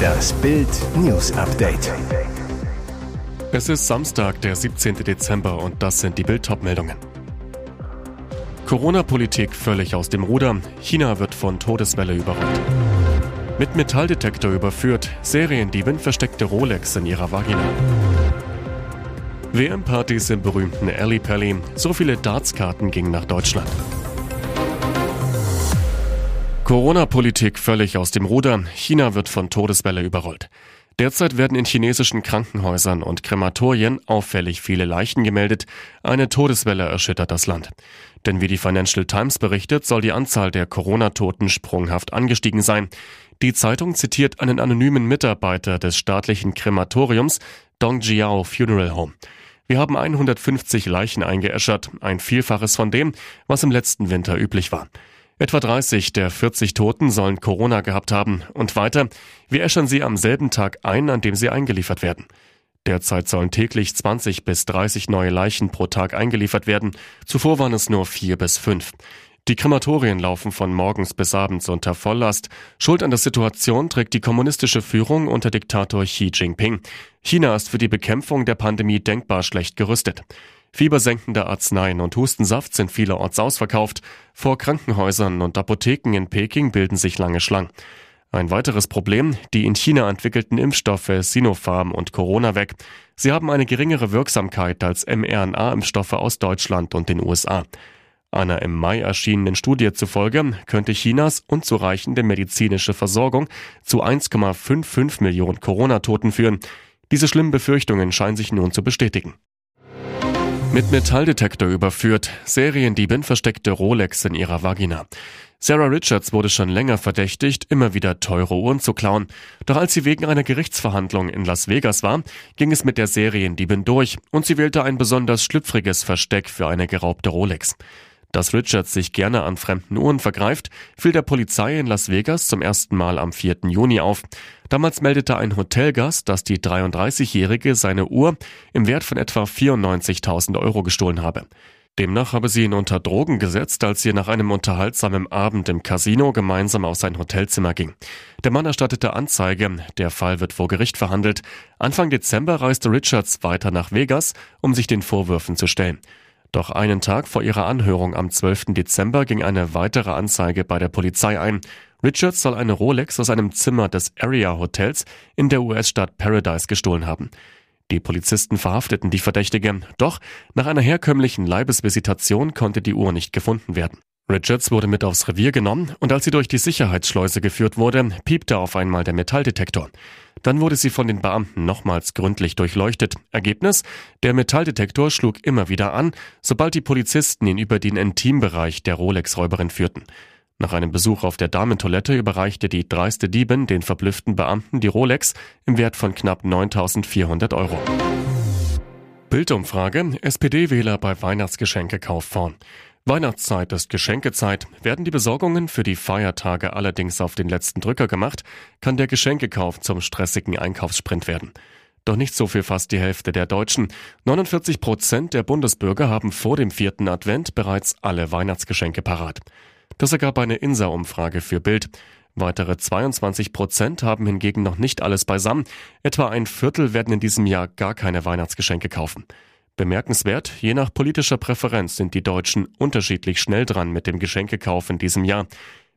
Das Bild News Update. Es ist Samstag, der 17. Dezember und das sind die Bild meldungen Corona-Politik völlig aus dem Ruder. China wird von Todeswelle überrollt. Mit Metalldetektor überführt. Seriendiebin versteckte Rolex in ihrer Vagina. WM-Partys im berühmten Alley Pally. So viele Dartskarten gingen nach Deutschland. Corona-Politik völlig aus dem Ruder. China wird von Todeswelle überrollt. Derzeit werden in chinesischen Krankenhäusern und Krematorien auffällig viele Leichen gemeldet. Eine Todeswelle erschüttert das Land. Denn wie die Financial Times berichtet, soll die Anzahl der Corona-Toten sprunghaft angestiegen sein. Die Zeitung zitiert einen anonymen Mitarbeiter des staatlichen Krematoriums Dongjiao Funeral Home. Wir haben 150 Leichen eingeäschert, ein Vielfaches von dem, was im letzten Winter üblich war. Etwa 30 der 40 Toten sollen Corona gehabt haben. Und weiter, wir äschern sie am selben Tag ein, an dem sie eingeliefert werden. Derzeit sollen täglich 20 bis 30 neue Leichen pro Tag eingeliefert werden. Zuvor waren es nur vier bis fünf. Die Krematorien laufen von morgens bis abends unter Volllast. Schuld an der Situation trägt die kommunistische Führung unter Diktator Xi Jinping. China ist für die Bekämpfung der Pandemie denkbar schlecht gerüstet. Fiebersenkende Arzneien und Hustensaft sind vielerorts ausverkauft. Vor Krankenhäusern und Apotheken in Peking bilden sich lange Schlangen. Ein weiteres Problem, die in China entwickelten Impfstoffe Sinopharm und CoronaVac. Sie haben eine geringere Wirksamkeit als mRNA-Impfstoffe aus Deutschland und den USA. Einer im Mai erschienenen Studie zufolge könnte Chinas unzureichende medizinische Versorgung zu 1,55 Millionen Corona-Toten führen. Diese schlimmen Befürchtungen scheinen sich nun zu bestätigen. Mit Metalldetektor überführt, Seriendiebin versteckte Rolex in ihrer Vagina. Sarah Richards wurde schon länger verdächtigt, immer wieder teure Uhren zu klauen. Doch als sie wegen einer Gerichtsverhandlung in Las Vegas war, ging es mit der Seriendiebin durch und sie wählte ein besonders schlüpfriges Versteck für eine geraubte Rolex. Dass Richards sich gerne an fremden Uhren vergreift, fiel der Polizei in Las Vegas zum ersten Mal am 4. Juni auf. Damals meldete ein Hotelgast, dass die 33-Jährige seine Uhr im Wert von etwa 94.000 Euro gestohlen habe. Demnach habe sie ihn unter Drogen gesetzt, als sie nach einem unterhaltsamen Abend im Casino gemeinsam auf sein Hotelzimmer ging. Der Mann erstattete Anzeige, der Fall wird vor Gericht verhandelt. Anfang Dezember reiste Richards weiter nach Vegas, um sich den Vorwürfen zu stellen. Doch einen Tag vor ihrer Anhörung am 12. Dezember ging eine weitere Anzeige bei der Polizei ein. Richards soll eine Rolex aus einem Zimmer des Area Hotels in der US-Stadt Paradise gestohlen haben. Die Polizisten verhafteten die Verdächtige, doch nach einer herkömmlichen Leibesvisitation konnte die Uhr nicht gefunden werden. Richards wurde mit aufs Revier genommen und als sie durch die Sicherheitsschleuse geführt wurde, piepte auf einmal der Metalldetektor. Dann wurde sie von den Beamten nochmals gründlich durchleuchtet. Ergebnis? Der Metalldetektor schlug immer wieder an, sobald die Polizisten ihn über den Intimbereich der Rolex-Räuberin führten. Nach einem Besuch auf der Damentoilette überreichte die dreiste Diebin den verblüfften Beamten die Rolex im Wert von knapp 9400 Euro. Bildumfrage: SPD-Wähler bei Weihnachtsgeschenkekauf vorn. Weihnachtszeit ist Geschenkezeit. Werden die Besorgungen für die Feiertage allerdings auf den letzten Drücker gemacht, kann der Geschenkekauf zum stressigen Einkaufssprint werden. Doch nicht so viel fast die Hälfte der Deutschen. 49 Prozent der Bundesbürger haben vor dem vierten Advent bereits alle Weihnachtsgeschenke parat. Das ergab eine INSA-Umfrage für Bild. Weitere 22 Prozent haben hingegen noch nicht alles beisammen. Etwa ein Viertel werden in diesem Jahr gar keine Weihnachtsgeschenke kaufen. Bemerkenswert, je nach politischer Präferenz sind die Deutschen unterschiedlich schnell dran mit dem Geschenkekauf in diesem Jahr.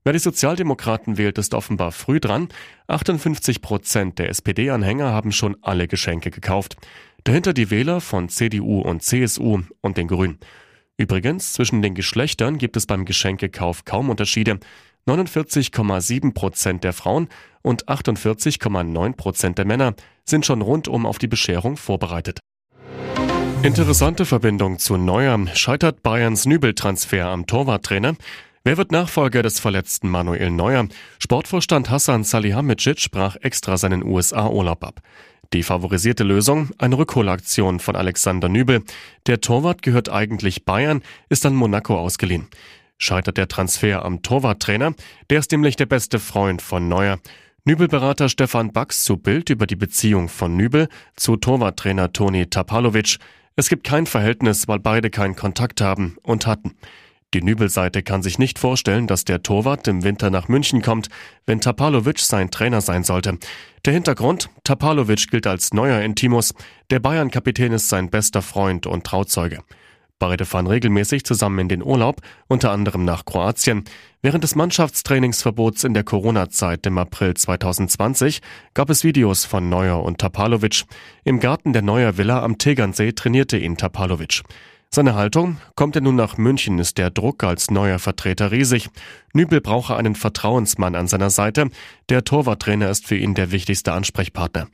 Wer die Sozialdemokraten wählt, ist offenbar früh dran. 58 Prozent der SPD-Anhänger haben schon alle Geschenke gekauft. Dahinter die Wähler von CDU und CSU und den Grünen. Übrigens, zwischen den Geschlechtern gibt es beim Geschenkekauf kaum Unterschiede. 49,7 Prozent der Frauen und 48,9 Prozent der Männer sind schon rundum auf die Bescherung vorbereitet. Interessante Verbindung zu Neuer. Scheitert Bayerns Nübeltransfer am Torwarttrainer? Wer wird Nachfolger des verletzten Manuel Neuer? Sportvorstand Hassan Salihamidzic brach extra seinen USA-Urlaub ab. Die favorisierte Lösung? Eine Rückholaktion von Alexander Nübel. Der Torwart gehört eigentlich Bayern, ist an Monaco ausgeliehen. Scheitert der Transfer am Torwarttrainer? Der ist nämlich der beste Freund von Neuer. Nübelberater Stefan Bax zu Bild über die Beziehung von Nübel zu Torwarttrainer Toni Tapalovic. Es gibt kein Verhältnis, weil beide keinen Kontakt haben und hatten. Die Nübelseite kann sich nicht vorstellen, dass der Torwart im Winter nach München kommt, wenn Tapalovic sein Trainer sein sollte. Der Hintergrund? Tapalovic gilt als neuer Intimus. Der Bayern-Kapitän ist sein bester Freund und Trauzeuge. Beide fahren regelmäßig zusammen in den Urlaub, unter anderem nach Kroatien. Während des Mannschaftstrainingsverbots in der Corona-Zeit im April 2020 gab es Videos von Neuer und Tapalovic. Im Garten der Neuer Villa am Tegernsee trainierte ihn Tapalovic. Seine Haltung, kommt er nun nach München, ist der Druck als neuer Vertreter riesig. Nübel brauche einen Vertrauensmann an seiner Seite. Der Torwarttrainer ist für ihn der wichtigste Ansprechpartner.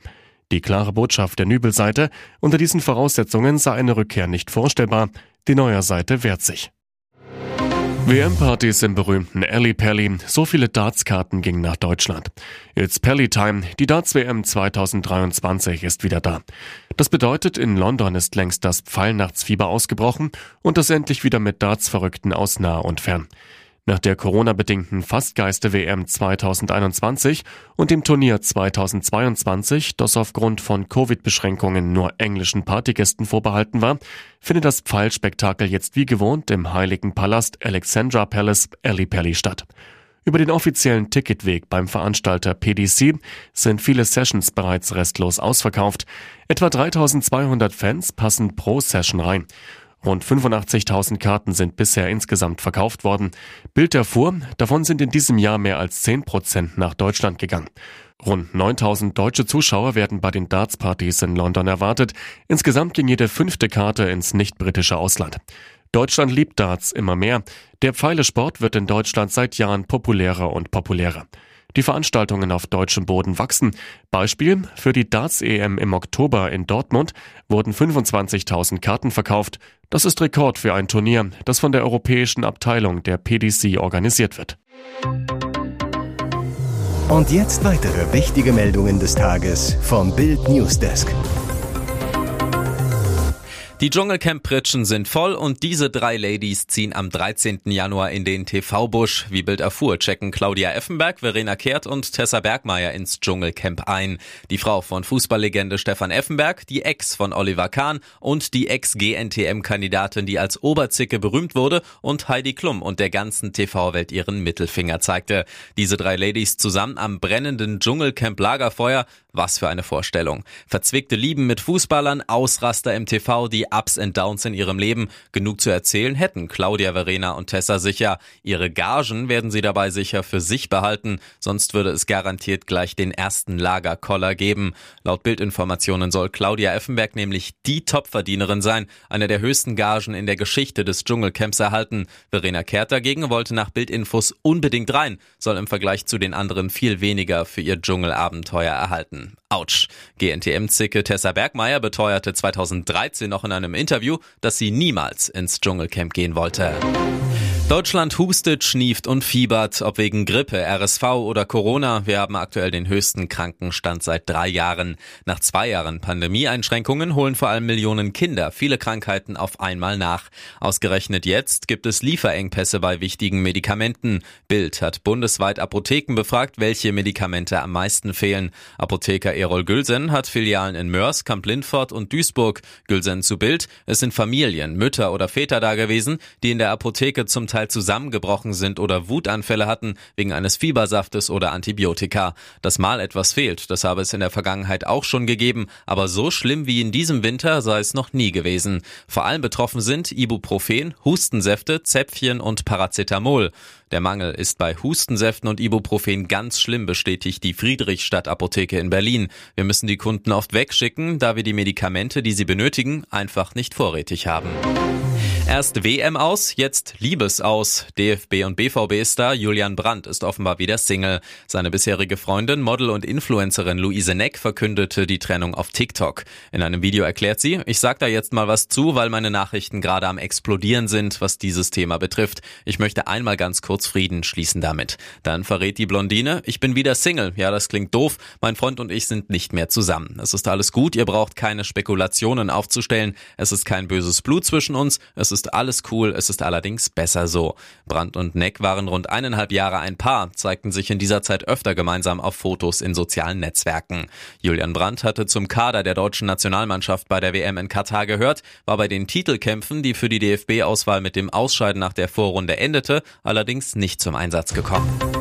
Die klare Botschaft der Nübel-Seite, unter diesen Voraussetzungen sei eine Rückkehr nicht vorstellbar. Die neue Seite wehrt sich. WM-Partys im berühmten Alley Pally. So viele Darts-Karten gingen nach Deutschland. It's Pally Time. Die Darts-WM 2023 ist wieder da. Das bedeutet, in London ist längst das Pfeilnachtsfieber ausgebrochen und das endlich wieder mit Darts-Verrückten aus nah und fern. Nach der Corona-bedingten Fastgeiste-WM 2021 und dem Turnier 2022, das aufgrund von Covid-Beschränkungen nur englischen Partygästen vorbehalten war, findet das Pfeilspektakel jetzt wie gewohnt im Heiligen Palast Alexandra Palace Ellipelli statt. Über den offiziellen Ticketweg beim Veranstalter PDC sind viele Sessions bereits restlos ausverkauft. Etwa 3200 Fans passen pro Session rein. Rund 85.000 Karten sind bisher insgesamt verkauft worden. Bild erfuhr, davon sind in diesem Jahr mehr als 10 Prozent nach Deutschland gegangen. Rund 9000 deutsche Zuschauer werden bei den Darts-Partys in London erwartet. Insgesamt ging jede fünfte Karte ins nicht-britische Ausland. Deutschland liebt Darts immer mehr. Der Pfeilesport wird in Deutschland seit Jahren populärer und populärer. Die Veranstaltungen auf deutschem Boden wachsen. Beispiel, für die Darts-EM im Oktober in Dortmund wurden 25.000 Karten verkauft. Das ist Rekord für ein Turnier, das von der europäischen Abteilung der PDC organisiert wird. Und jetzt weitere wichtige Meldungen des Tages vom Bild Newsdesk. Die Dschungelcamp-Pritschen sind voll und diese drei Ladies ziehen am 13. Januar in den TV-Busch. Wie Bild erfuhr, checken Claudia Effenberg, Verena Kehrt und Tessa Bergmeier ins Dschungelcamp ein. Die Frau von Fußballlegende Stefan Effenberg, die Ex von Oliver Kahn und die Ex-GNTM-Kandidatin, die als Oberzicke berühmt wurde und Heidi Klum und der ganzen TV-Welt ihren Mittelfinger zeigte. Diese drei Ladies zusammen am brennenden Dschungelcamp-Lagerfeuer. Was für eine Vorstellung. Verzwickte Lieben mit Fußballern, Ausraster im TV, die Ups and Downs in ihrem Leben. Genug zu erzählen hätten Claudia, Verena und Tessa sicher. Ihre Gagen werden sie dabei sicher für sich behalten, sonst würde es garantiert gleich den ersten Lagerkoller geben. Laut Bildinformationen soll Claudia Effenberg nämlich die Topverdienerin sein, eine der höchsten Gagen in der Geschichte des Dschungelcamps erhalten. Verena Kehrt dagegen wollte nach Bildinfos unbedingt rein, soll im Vergleich zu den anderen viel weniger für ihr Dschungelabenteuer erhalten. Autsch. GNTM-Zicke Tessa Bergmeier beteuerte 2013 noch in einem Interview, dass sie niemals ins Dschungelcamp gehen wollte. Deutschland hustet, schnieft und fiebert, ob wegen Grippe, RSV oder Corona. Wir haben aktuell den höchsten Krankenstand seit drei Jahren. Nach zwei Jahren Pandemieeinschränkungen holen vor allem Millionen Kinder viele Krankheiten auf einmal nach. Ausgerechnet jetzt gibt es Lieferengpässe bei wichtigen Medikamenten. Bild hat bundesweit Apotheken befragt, welche Medikamente am meisten fehlen. Apotheker Erol Gülsen hat Filialen in Mörs, Kamp-Lindfort und Duisburg. Gülsen zu Bild. Es sind Familien, Mütter oder Väter da gewesen, die in der Apotheke zum Teil Teil zusammengebrochen sind oder Wutanfälle hatten wegen eines Fiebersaftes oder Antibiotika. Dass mal etwas fehlt, das habe es in der Vergangenheit auch schon gegeben, aber so schlimm wie in diesem Winter sei es noch nie gewesen. Vor allem betroffen sind Ibuprofen, Hustensäfte, Zäpfchen und Paracetamol. Der Mangel ist bei Hustensäften und Ibuprofen ganz schlimm, bestätigt die Friedrichstadt Apotheke in Berlin. Wir müssen die Kunden oft wegschicken, da wir die Medikamente, die sie benötigen, einfach nicht vorrätig haben. Erst WM aus, jetzt Liebes aus. DFB und BVB-Star Julian Brandt ist offenbar wieder Single. Seine bisherige Freundin, Model und Influencerin Luise Neck verkündete die Trennung auf TikTok. In einem Video erklärt sie, ich sag da jetzt mal was zu, weil meine Nachrichten gerade am explodieren sind, was dieses Thema betrifft. Ich möchte einmal ganz kurz Frieden schließen damit. Dann verrät die Blondine, ich bin wieder Single. Ja, das klingt doof. Mein Freund und ich sind nicht mehr zusammen. Es ist alles gut, ihr braucht keine Spekulationen aufzustellen. Es ist kein böses Blut zwischen uns. Es ist ist alles cool, es ist allerdings besser so. Brandt und Neck waren rund eineinhalb Jahre ein Paar, zeigten sich in dieser Zeit öfter gemeinsam auf Fotos in sozialen Netzwerken. Julian Brandt hatte zum Kader der deutschen Nationalmannschaft bei der WM in Katar gehört, war bei den Titelkämpfen, die für die DFB-Auswahl mit dem Ausscheiden nach der Vorrunde endete, allerdings nicht zum Einsatz gekommen.